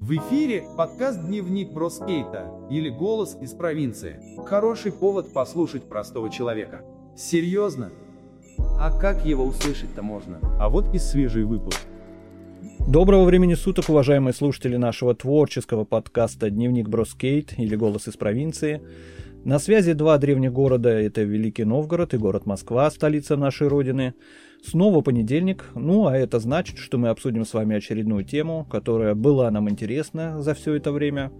В эфире подкаст «Дневник Броскейта» или «Голос из провинции». Хороший повод послушать простого человека. Серьезно? А как его услышать-то можно? А вот и свежий выпуск. Доброго времени суток, уважаемые слушатели нашего творческого подкаста «Дневник Броскейт» или «Голос из провинции». На связи два древних города – это Великий Новгород и город Москва, столица нашей Родины. Снова понедельник, ну а это значит, что мы обсудим с вами очередную тему, которая была нам интересна за все это время.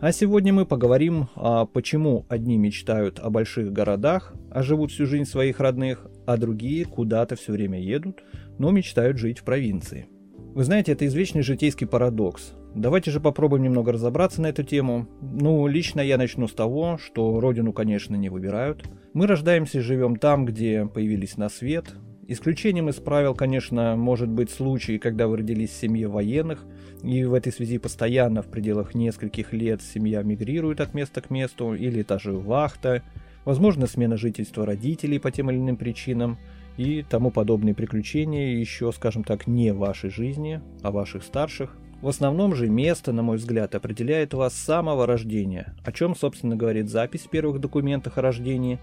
А сегодня мы поговорим о почему одни мечтают о больших городах, а живут всю жизнь своих родных, а другие куда-то все время едут, но мечтают жить в провинции. Вы знаете, это извечный житейский парадокс. Давайте же попробуем немного разобраться на эту тему. Ну, лично я начну с того, что родину, конечно, не выбирают. Мы рождаемся и живем там, где появились на свет. Исключением из правил, конечно, может быть случай, когда вы родились в семье военных, и в этой связи постоянно в пределах нескольких лет семья мигрирует от места к месту, или та же вахта, возможно смена жительства родителей по тем или иным причинам, и тому подобные приключения еще, скажем так, не вашей жизни, а ваших старших. В основном же место, на мой взгляд, определяет вас с самого рождения, о чем, собственно, говорит запись в первых документах о рождении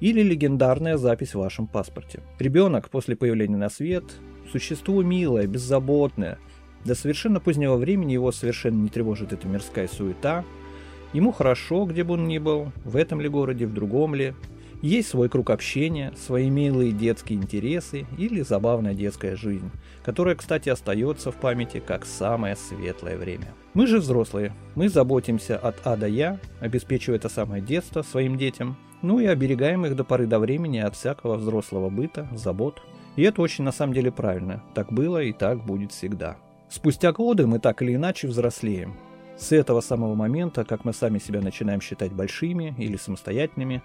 или легендарная запись в вашем паспорте. Ребенок после появления на свет – существо милое, беззаботное. До совершенно позднего времени его совершенно не тревожит эта мирская суета. Ему хорошо, где бы он ни был, в этом ли городе, в другом ли, есть свой круг общения, свои милые детские интересы или забавная детская жизнь, которая, кстати, остается в памяти как самое светлое время. Мы же взрослые, мы заботимся от А до Я, обеспечивая это самое детство своим детям, ну и оберегаем их до поры до времени от всякого взрослого быта, забот. И это очень на самом деле правильно. Так было и так будет всегда. Спустя годы мы так или иначе взрослеем. С этого самого момента, как мы сами себя начинаем считать большими или самостоятельными,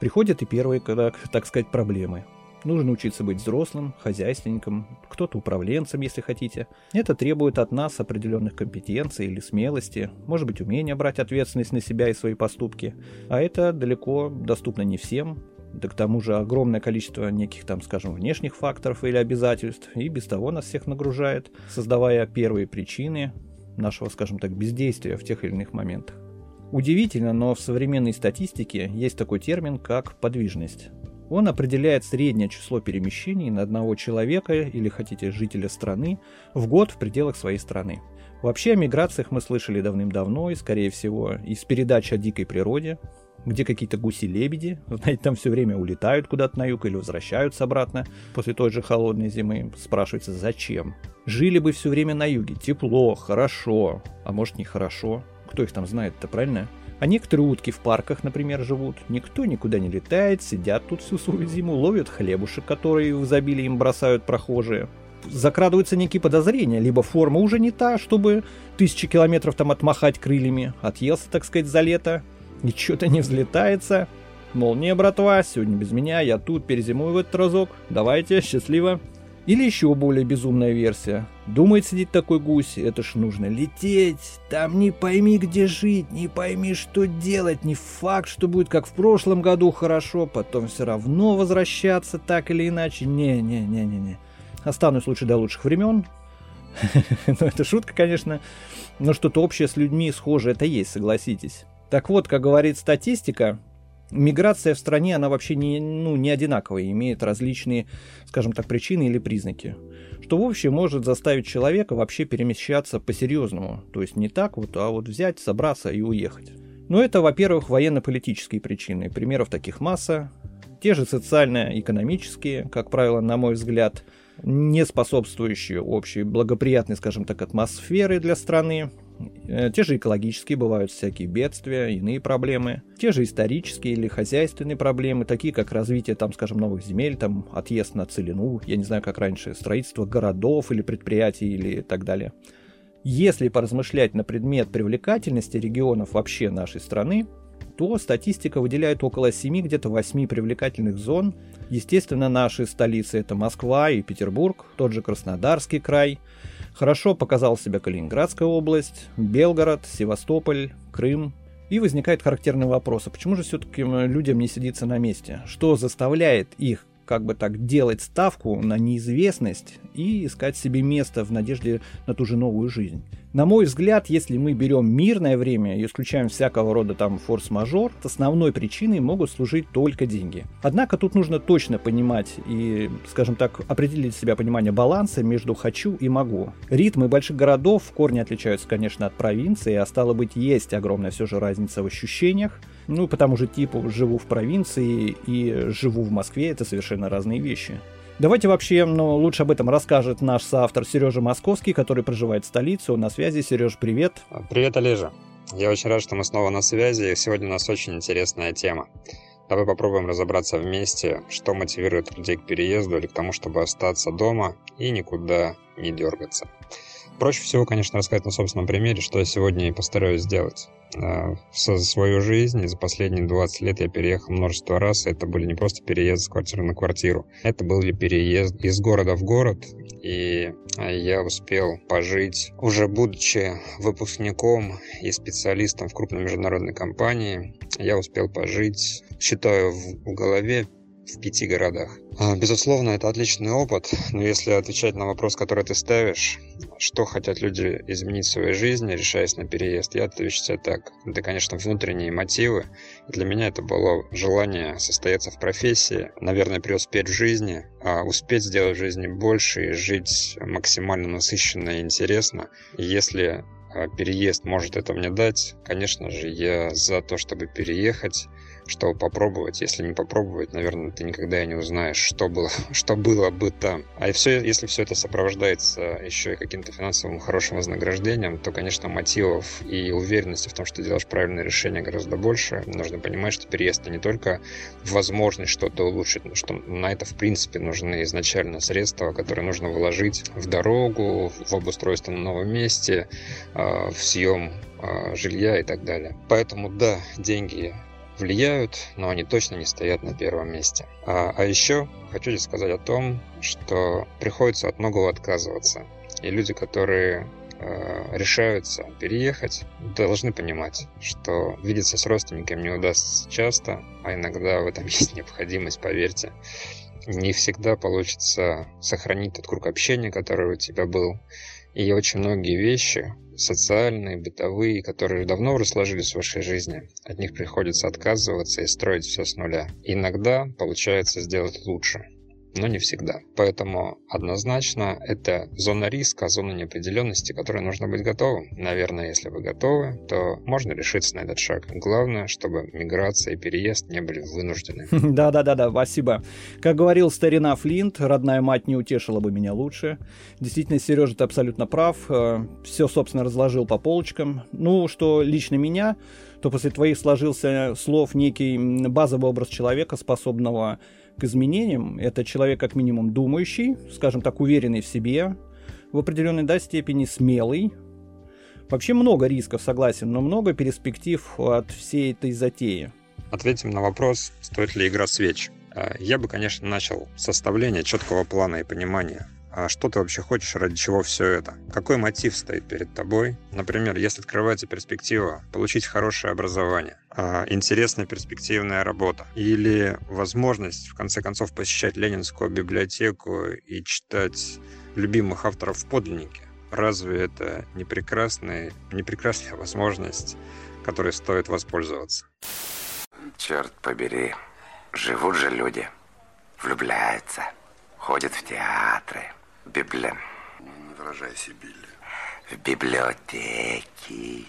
Приходят и первые, так, так сказать, проблемы. Нужно учиться быть взрослым, хозяйственником, кто-то управленцем, если хотите. Это требует от нас определенных компетенций или смелости, может быть, умения брать ответственность на себя и свои поступки. А это далеко доступно не всем, да к тому же огромное количество неких там, скажем, внешних факторов или обязательств и без того нас всех нагружает, создавая первые причины нашего, скажем так, бездействия в тех или иных моментах. Удивительно, но в современной статистике есть такой термин, как подвижность. Он определяет среднее число перемещений на одного человека или, хотите, жителя страны в год в пределах своей страны. Вообще о миграциях мы слышали давным-давно и, скорее всего, из передач о дикой природе, где какие-то гуси-лебеди, знаете, там все время улетают куда-то на юг или возвращаются обратно после той же холодной зимы. Спрашивается, зачем? Жили бы все время на юге, тепло, хорошо, а может нехорошо. Кто их там знает-то, правильно? А некоторые утки в парках, например, живут. Никто никуда не летает, сидят тут всю свою зиму, ловят хлебушек, которые в изобилии им бросают прохожие. Закрадываются некие подозрения, либо форма уже не та, чтобы тысячи километров там отмахать крыльями. Отъелся, так сказать, за лето, и что-то не взлетается. Мол, не, братва, сегодня без меня, я тут перезимую в этот разок. Давайте, счастливо. Или еще более безумная версия. Думает сидит такой гусь, это ж нужно лететь, там не пойми где жить, не пойми что делать, не факт, что будет как в прошлом году хорошо, потом все равно возвращаться так или иначе. Не-не-не-не-не. Останусь лучше до лучших времен. Ну, это шутка, конечно, но что-то общее с людьми схоже это есть, согласитесь. Так вот, как говорит статистика, Миграция в стране, она вообще не, ну, не одинаковая, имеет различные, скажем так, причины или признаки. Что в общем может заставить человека вообще перемещаться по-серьезному. То есть не так вот, а вот взять, собраться и уехать. Но это, во-первых, военно-политические причины. Примеров таких масса. Те же социально-экономические, как правило, на мой взгляд, не способствующие общей благоприятной, скажем так, атмосферы для страны. Э, те же экологические бывают всякие бедствия, иные проблемы. Те же исторические или хозяйственные проблемы, такие как развитие, там, скажем, новых земель, там, отъезд на целину, я не знаю, как раньше, строительство городов или предприятий или так далее. Если поразмышлять на предмет привлекательности регионов вообще нашей страны, то статистика выделяет около 7, где-то 8 привлекательных зон. Естественно, наши столицы это Москва и Петербург, тот же Краснодарский край – Хорошо показал себя Калининградская область, Белгород, Севастополь, Крым. И возникает характерный вопрос, а почему же все-таки людям не сидится на месте? Что заставляет их как бы так делать ставку на неизвестность и искать себе место в надежде на ту же новую жизнь. На мой взгляд, если мы берем мирное время и исключаем всякого рода там форс-мажор, основной причиной могут служить только деньги. Однако тут нужно точно понимать и, скажем так, определить себя понимание баланса между «хочу» и «могу». Ритмы больших городов в корне отличаются, конечно, от провинции, а стало быть, есть огромная все же разница в ощущениях. Ну, по тому же типу живу в провинции и живу в Москве, это совершенно разные вещи. Давайте вообще, ну, лучше об этом расскажет наш соавтор Сережа Московский, который проживает в столице. Он на связи. Сереж, привет. Привет, Олежа. Я очень рад, что мы снова на связи. Сегодня у нас очень интересная тема. Давай попробуем разобраться вместе, что мотивирует людей к переезду или к тому, чтобы остаться дома и никуда не дергаться. Проще всего, конечно, рассказать на собственном примере, что я сегодня и постараюсь сделать. Э, за свою жизнь за последние 20 лет я переехал множество раз. Это были не просто переезды с квартиры на квартиру. Это были переезд из города в город. И э, я успел пожить, уже будучи выпускником и специалистом в крупной международной компании, я успел пожить, считаю, в голове в пяти городах. А, безусловно, это отличный опыт, но если отвечать на вопрос, который ты ставишь, что хотят люди изменить в своей жизни, решаясь на переезд, я отвечу тебе так. Это, конечно, внутренние мотивы. Для меня это было желание состояться в профессии, наверное, преуспеть в жизни, а успеть сделать в жизни больше и жить максимально насыщенно и интересно. Если а, переезд может это мне дать, конечно же, я за то, чтобы переехать, чтобы попробовать. Если не попробовать, наверное, ты никогда и не узнаешь, что было, что было бы там. А все, если все это сопровождается еще и каким-то финансовым хорошим вознаграждением, то, конечно, мотивов и уверенности в том, что делаешь правильное решение, гораздо больше. Нужно понимать, что переезд не только возможность что-то улучшить, но что на это, в принципе, нужны изначально средства, которые нужно вложить в дорогу, в обустройство на новом месте, а, в съем а, жилья и так далее. Поэтому да, деньги влияют, но они точно не стоят на первом месте. А, а еще хочу сказать о том, что приходится от многого отказываться. И люди, которые э, решаются переехать, должны понимать, что видеться с родственниками не удастся часто, а иногда в этом есть необходимость, поверьте. Не всегда получится сохранить тот круг общения, который у тебя был. И очень многие вещи, социальные, бытовые, которые давно уже в вашей жизни, от них приходится отказываться и строить все с нуля. Иногда получается сделать лучше но не всегда. Поэтому однозначно это зона риска, зона неопределенности, которой нужно быть готовым. Наверное, если вы готовы, то можно решиться на этот шаг. Главное, чтобы миграция и переезд не были вынуждены. Да-да-да, спасибо. Как говорил старина Флинт, родная мать не утешила бы меня лучше. Действительно, Сережа, ты абсолютно прав. Э, Все, собственно, разложил по полочкам. Ну, что лично меня, то после твоих сложился слов некий базовый образ человека, способного к изменениям. Это человек как минимум думающий, скажем так, уверенный в себе, в определенной да, степени смелый. Вообще много рисков, согласен, но много перспектив от всей этой затеи. Ответим на вопрос, стоит ли игра свеч. А, я бы, конечно, начал с составления четкого плана и понимания, а что ты вообще хочешь, ради чего все это? Какой мотив стоит перед тобой? Например, если открывается перспектива получить хорошее образование, а, интересная перспективная работа или возможность, в конце концов, посещать Ленинскую библиотеку и читать любимых авторов в подлиннике. Разве это не прекрасная, не прекрасная возможность, которой стоит воспользоваться? Черт побери, живут же люди, влюбляются, ходят в театры, Библия. Не выражайся, Билли. В библиотеке.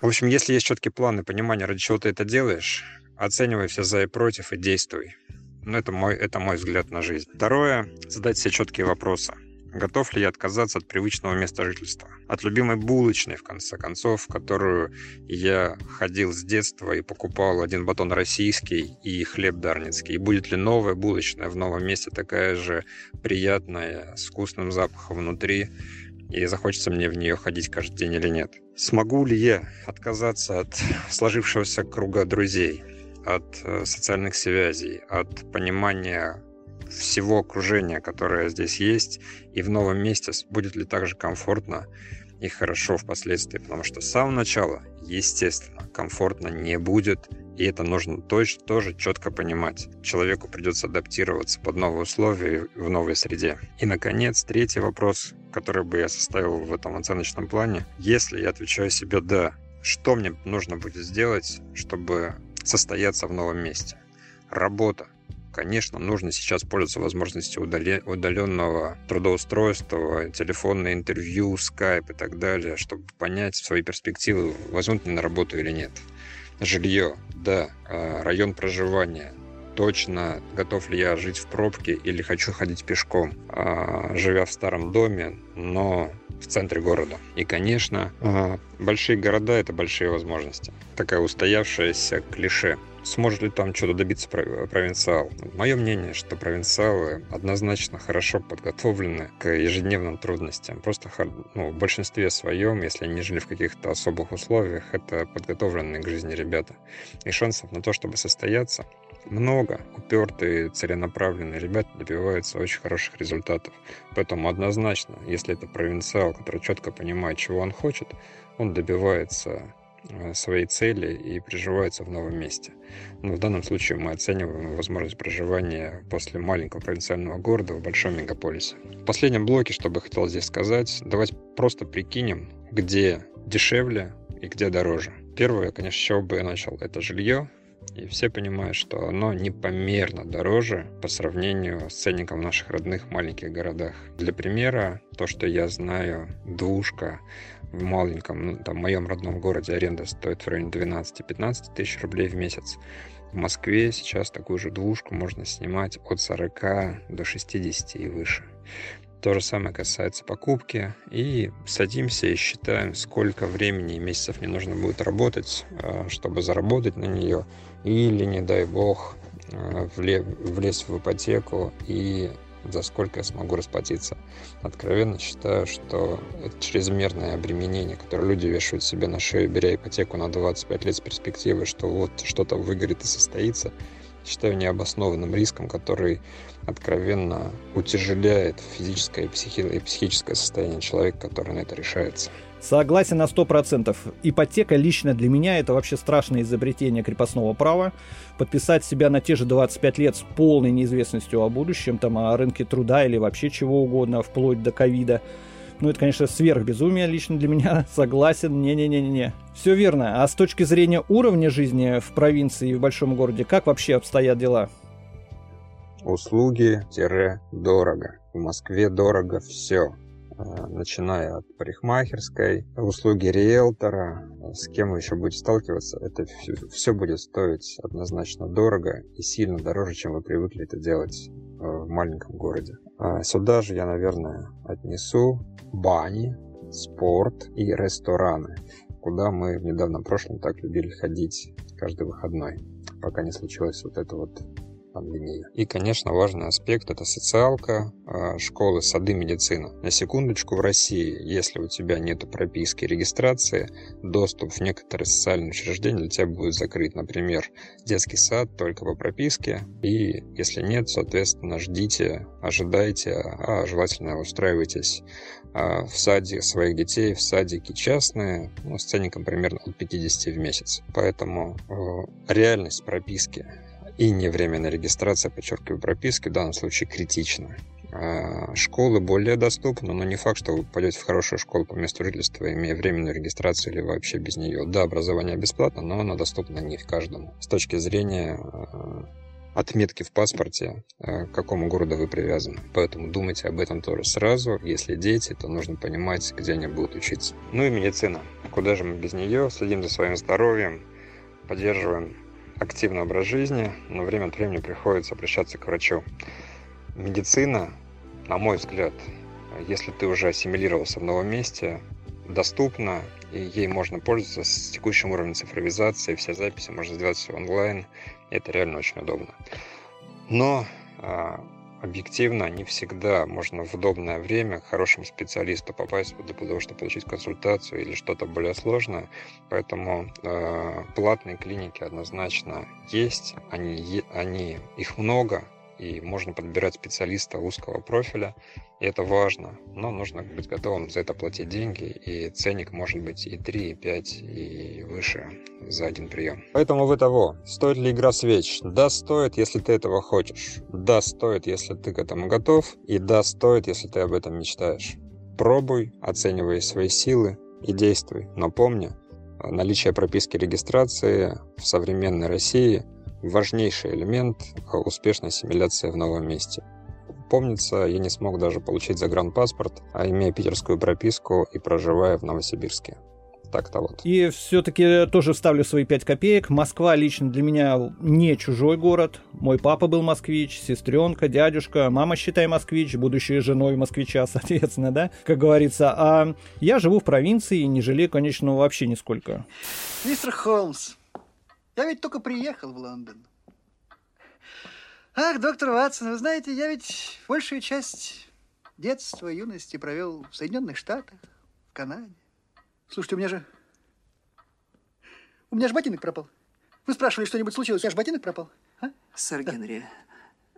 В общем, если есть четкий план и понимание, ради чего ты это делаешь, оценивай все за и против и действуй. Ну, это мой, это мой взгляд на жизнь. Второе, задать себе четкие вопросы. Готов ли я отказаться от привычного места жительства? От любимой булочной, в конце концов, в которую я ходил с детства и покупал один батон российский и хлеб дарницкий. И будет ли новая булочная в новом месте такая же приятная, с вкусным запахом внутри, и захочется мне в нее ходить каждый день или нет? Смогу ли я отказаться от сложившегося круга друзей, от э, социальных связей, от понимания всего окружения, которое здесь есть, и в новом месте будет ли так же комфортно и хорошо впоследствии, потому что с самого начала, естественно, комфортно не будет И это нужно тоже, тоже четко понимать. Человеку придется адаптироваться под новые условия в новой среде. И, наконец, третий вопрос, который бы я составил в этом оценочном плане. Если я отвечаю себе «да», что мне нужно будет сделать, чтобы состояться в новом месте? Работа. Конечно, нужно сейчас пользоваться возможностью удаленного трудоустройства, телефонное интервью, скайп и так далее, чтобы понять свои перспективы, возьмут меня на работу или нет. Жилье, да. А, район проживания, точно готов ли я жить в пробке или хочу ходить пешком, а, живя в старом доме, но в центре города. И, конечно, а, большие города — это большие возможности. Такая устоявшаяся клише — сможет ли там что-то добиться провинциал. Мое мнение, что провинциалы однозначно хорошо подготовлены к ежедневным трудностям. Просто ну, в большинстве своем, если они жили в каких-то особых условиях, это подготовленные к жизни ребята. И шансов на то, чтобы состояться, много. Упертые, целенаправленные ребята добиваются очень хороших результатов. Поэтому однозначно, если это провинциал, который четко понимает, чего он хочет, он добивается Э, своей цели и приживается в новом месте. Но в данном случае мы оцениваем возможность проживания после маленького провинциального города в большом мегаполисе. В последнем блоке, что бы я хотел здесь сказать, давайте просто прикинем, где дешевле и где дороже. Первое, конечно, с чего бы я начал, это жилье. И все понимают, что оно непомерно дороже по сравнению с ценником в наших родных маленьких городах. Для примера, то, что я знаю, двушка в маленьком, ну, там, моем родном городе аренда стоит в районе 12-15 тысяч рублей в месяц. В Москве сейчас такую же двушку можно снимать от 40 до 60 и выше. То же самое касается покупки. И садимся и считаем, сколько времени и месяцев мне нужно будет работать, э, чтобы заработать на нее. Или, не дай бог, э, влезть в ипотеку и за сколько я смогу расплатиться. Откровенно считаю, что это чрезмерное обременение, которое люди вешают себе на шею, беря ипотеку на 25 лет с перспективы, что вот что-то выгорит и состоится, считаю необоснованным риском, который откровенно утяжеляет физическое и, и психическое состояние человека, который на это решается. Согласен на 100%. Ипотека лично для меня это вообще страшное изобретение крепостного права. Подписать себя на те же 25 лет с полной неизвестностью о будущем, там, о рынке труда или вообще чего угодно, вплоть до ковида. Ну, это, конечно, сверхбезумие лично для меня. Согласен. Не-не-не-не. Все верно. А с точки зрения уровня жизни в провинции и в большом городе, как вообще обстоят дела? Услуги-дорого. В Москве дорого все начиная от парикмахерской, услуги риэлтора, с кем вы еще будете сталкиваться, это все, все будет стоить однозначно дорого и сильно дороже, чем вы привыкли это делать э, в маленьком городе. А сюда же я, наверное, отнесу бани, спорт и рестораны, куда мы в недавнем прошлом так любили ходить каждый выходной, пока не случилось вот это вот пандемии. И, конечно, важный аспект – это социалка, а, школы, сады, медицина. На секундочку, в России, если у тебя нет прописки регистрации, доступ в некоторые социальные учреждения для тебя будет закрыт. Например, детский сад только по прописке. И если нет, соответственно, ждите, ожидайте, а желательно устраивайтесь а, в саде своих детей, в садики частные, ну, с ценником примерно от 50 в месяц. Поэтому э, реальность прописки и не временная регистрация, подчеркиваю, прописки в данном случае критична. А, школы более доступны, но не факт, что вы пойдете в хорошую школу по месту жительства, имея временную регистрацию или вообще без нее. Да, образование бесплатно, но оно доступно не каждому. С точки зрения а, отметки в паспорте, а, к какому городу вы привязаны. Поэтому думайте об этом тоже сразу. Если дети, то нужно понимать, где они будут учиться. Ну и медицина. Куда же мы без нее? Следим за своим здоровьем, поддерживаем активный образ жизни, но время от времени приходится обращаться к врачу. Медицина, на мой взгляд, если ты уже ассимилировался в новом месте, доступна, и ей можно пользоваться с текущим уровнем цифровизации, все записи можно сделать все онлайн, и это реально очень удобно. Но а, объективно не всегда можно в удобное время к хорошему специалисту попасть для того, чтобы получить консультацию или что-то более сложное. Поэтому э, платные клиники однозначно есть, они, они, их много, и можно подбирать специалиста узкого профиля, и это важно, но нужно быть готовым за это платить деньги, и ценник может быть и 3, и 5, и выше за один прием. Поэтому вы того, стоит ли игра свеч? Да, стоит, если ты этого хочешь. Да, стоит, если ты к этому готов, и да, стоит, если ты об этом мечтаешь. Пробуй, оценивай свои силы и действуй, но помни, наличие прописки регистрации в современной России – важнейший элемент успешной ассимиляции в новом месте. Помнится, я не смог даже получить загранпаспорт, а имея питерскую прописку и проживая в Новосибирске так-то вот. И все-таки тоже вставлю свои пять копеек. Москва лично для меня не чужой город. Мой папа был москвич, сестренка, дядюшка, мама, считай, москвич, будущая женой москвича, соответственно, да, как говорится. А я живу в провинции и не жалею, конечно, вообще нисколько. Мистер Холмс, я ведь только приехал в Лондон. Ах, доктор Ватсон, вы знаете, я ведь большую часть детства, юности провел в Соединенных Штатах, в Канаде. Слушайте, у меня же... У меня же ботинок пропал. Вы спрашивали, что-нибудь случилось, я же ботинок пропал. А? Сэр Генри,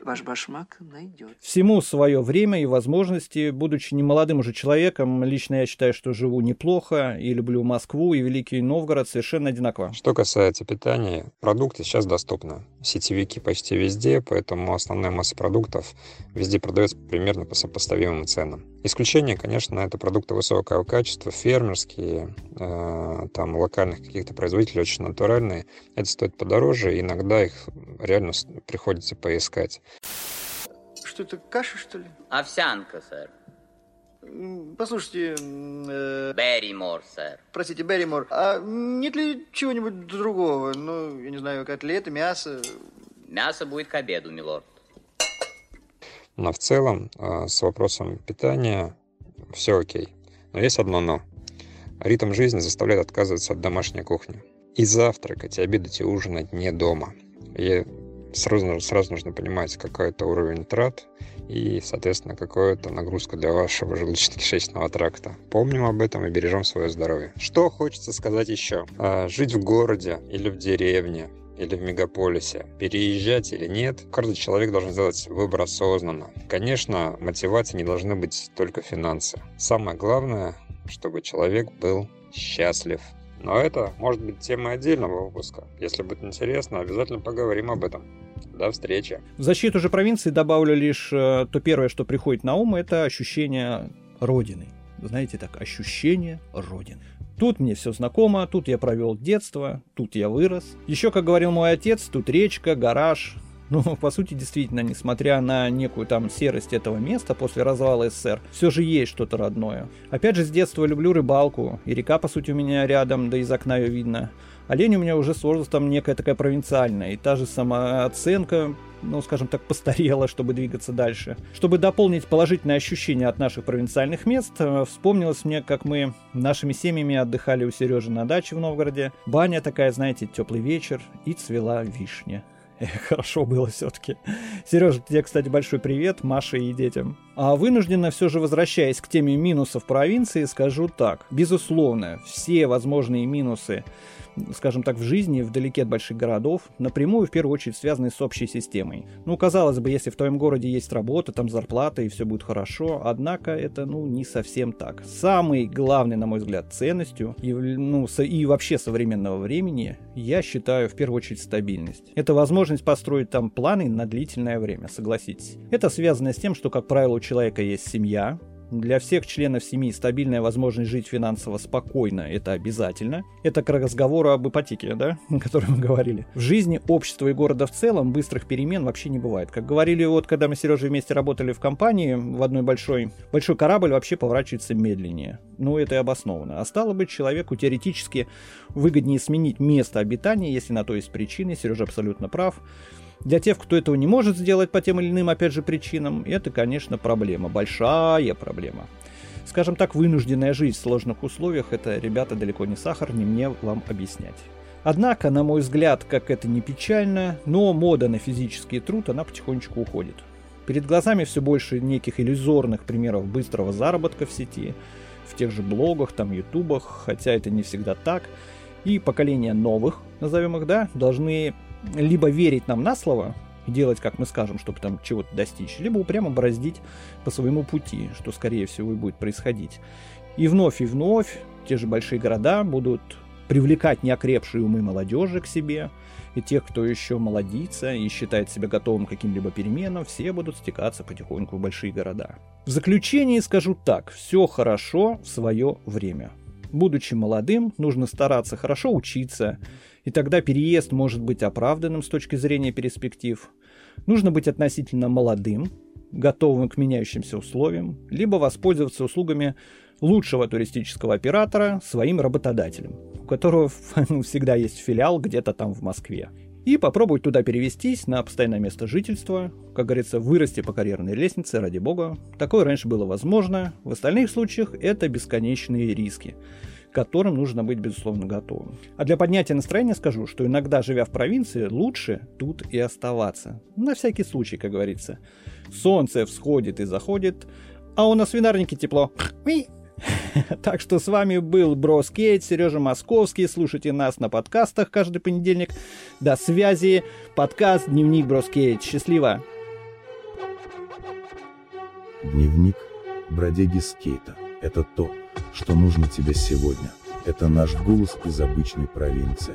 ваш башмак найдет. Всему свое время и возможности. Будучи немолодым уже человеком, лично я считаю, что живу неплохо и люблю Москву и Великий Новгород совершенно одинаково. Что касается питания, продукты сейчас доступны. Сетевики почти везде, поэтому основная масса продуктов везде продается примерно по сопоставимым ценам. Исключение, конечно, это продукты высокого качества, фермерские, э, там локальных каких-то производителей очень натуральные. Это стоит подороже, и иногда их реально приходится поискать. Что это, каша, что ли? Овсянка, сэр. Послушайте, э, Берримор, сэр. простите, Берримор, а нет ли чего-нибудь другого? Ну, я не знаю, котлеты, мясо? Мясо будет к обеду, милорд. Но в целом э, с вопросом питания все окей. Но есть одно но. Ритм жизни заставляет отказываться от домашней кухни. И завтракать, и обедать, и ужинать не дома. И сразу, сразу нужно понимать, какой это уровень трат и, соответственно, какая это нагрузка для вашего желудочно-кишечного тракта. Помним об этом и бережем свое здоровье. Что хочется сказать еще? А, жить в городе или в деревне или в мегаполисе, переезжать или нет, каждый человек должен сделать выбор осознанно. Конечно, мотивацией не должны быть только финансы. Самое главное, чтобы человек был счастлив. Но это может быть темой отдельного выпуска. Если будет интересно, обязательно поговорим об этом. До встречи. В защиту же провинции добавлю лишь э, то первое, что приходит на ум, это ощущение родины. Знаете, так, ощущение родины. Тут мне все знакомо, тут я провел детство, тут я вырос. Еще, как говорил мой отец, тут речка, гараж. Ну, по сути, действительно, несмотря на некую там серость этого места после развала СССР, все же есть что-то родное. Опять же, с детства люблю рыбалку, и река, по сути, у меня рядом, да из окна ее видно. Олень у меня уже с возрастом некая такая провинциальная, и та же самооценка, ну, скажем так, постарела, чтобы двигаться дальше. Чтобы дополнить положительное ощущение от наших провинциальных мест, э, вспомнилось мне, как мы нашими семьями отдыхали у Сережи на даче в Новгороде. Баня такая, знаете, теплый вечер, и цвела вишня. Хорошо было все-таки. Сережа, тебе, кстати, большой привет, Маше и детям. А вынужденно все же возвращаясь к теме минусов провинции, скажу так. Безусловно, все возможные минусы скажем так, в жизни вдалеке от больших городов, напрямую в первую очередь связаны с общей системой. Ну, казалось бы, если в твоем городе есть работа, там зарплата и все будет хорошо, однако это, ну, не совсем так. Самой главной, на мой взгляд, ценностью и, ну, и вообще современного времени я считаю в первую очередь стабильность. Это возможность построить там планы на длительное время, согласитесь. Это связано с тем, что, как правило, у человека есть семья, для всех членов семьи стабильная возможность жить финансово спокойно – это обязательно. Это к разговору об ипотеке, да, о котором мы говорили. В жизни общества и города в целом быстрых перемен вообще не бывает. Как говорили вот, когда мы с Сережей вместе работали в компании, в одной большой, большой корабль вообще поворачивается медленнее. Ну, это и обоснованно. А стало быть, человеку теоретически выгоднее сменить место обитания, если на то есть причины. Сережа абсолютно прав. Для тех, кто этого не может сделать по тем или иным, опять же, причинам, это, конечно, проблема, большая проблема. Скажем так, вынужденная жизнь в сложных условиях – это, ребята, далеко не сахар, не мне вам объяснять. Однако, на мой взгляд, как это не печально, но мода на физический труд, она потихонечку уходит. Перед глазами все больше неких иллюзорных примеров быстрого заработка в сети, в тех же блогах, там, ютубах, хотя это не всегда так. И поколения новых, назовем их, да, должны либо верить нам на слово, и делать, как мы скажем, чтобы там чего-то достичь, либо упрямо бороздить по своему пути, что, скорее всего, и будет происходить. И вновь и вновь те же большие города будут привлекать неокрепшие умы молодежи к себе, и тех, кто еще молодится и считает себя готовым к каким-либо переменам, все будут стекаться потихоньку в большие города. В заключение скажу так, все хорошо в свое время. Будучи молодым, нужно стараться хорошо учиться, и тогда переезд может быть оправданным с точки зрения перспектив. Нужно быть относительно молодым, готовым к меняющимся условиям, либо воспользоваться услугами лучшего туристического оператора своим работодателем, у которого ну, всегда есть филиал где-то там в Москве. И попробовать туда перевестись на постоянное место жительства, как говорится, вырасти по карьерной лестнице, ради бога. Такое раньше было возможно, в остальных случаях это бесконечные риски к которым нужно быть, безусловно, готовым. А для поднятия настроения скажу, что иногда, живя в провинции, лучше тут и оставаться. На всякий случай, как говорится. Солнце всходит и заходит, а у нас в винарнике тепло. Так что с вами был Брос Кейт, Сережа Московский. Слушайте нас на подкастах каждый понедельник. До связи. Подкаст Дневник Брос Кейт. Счастливо. Дневник бродяги скейта. Это то, что нужно тебе сегодня. Это наш голос из обычной провинции.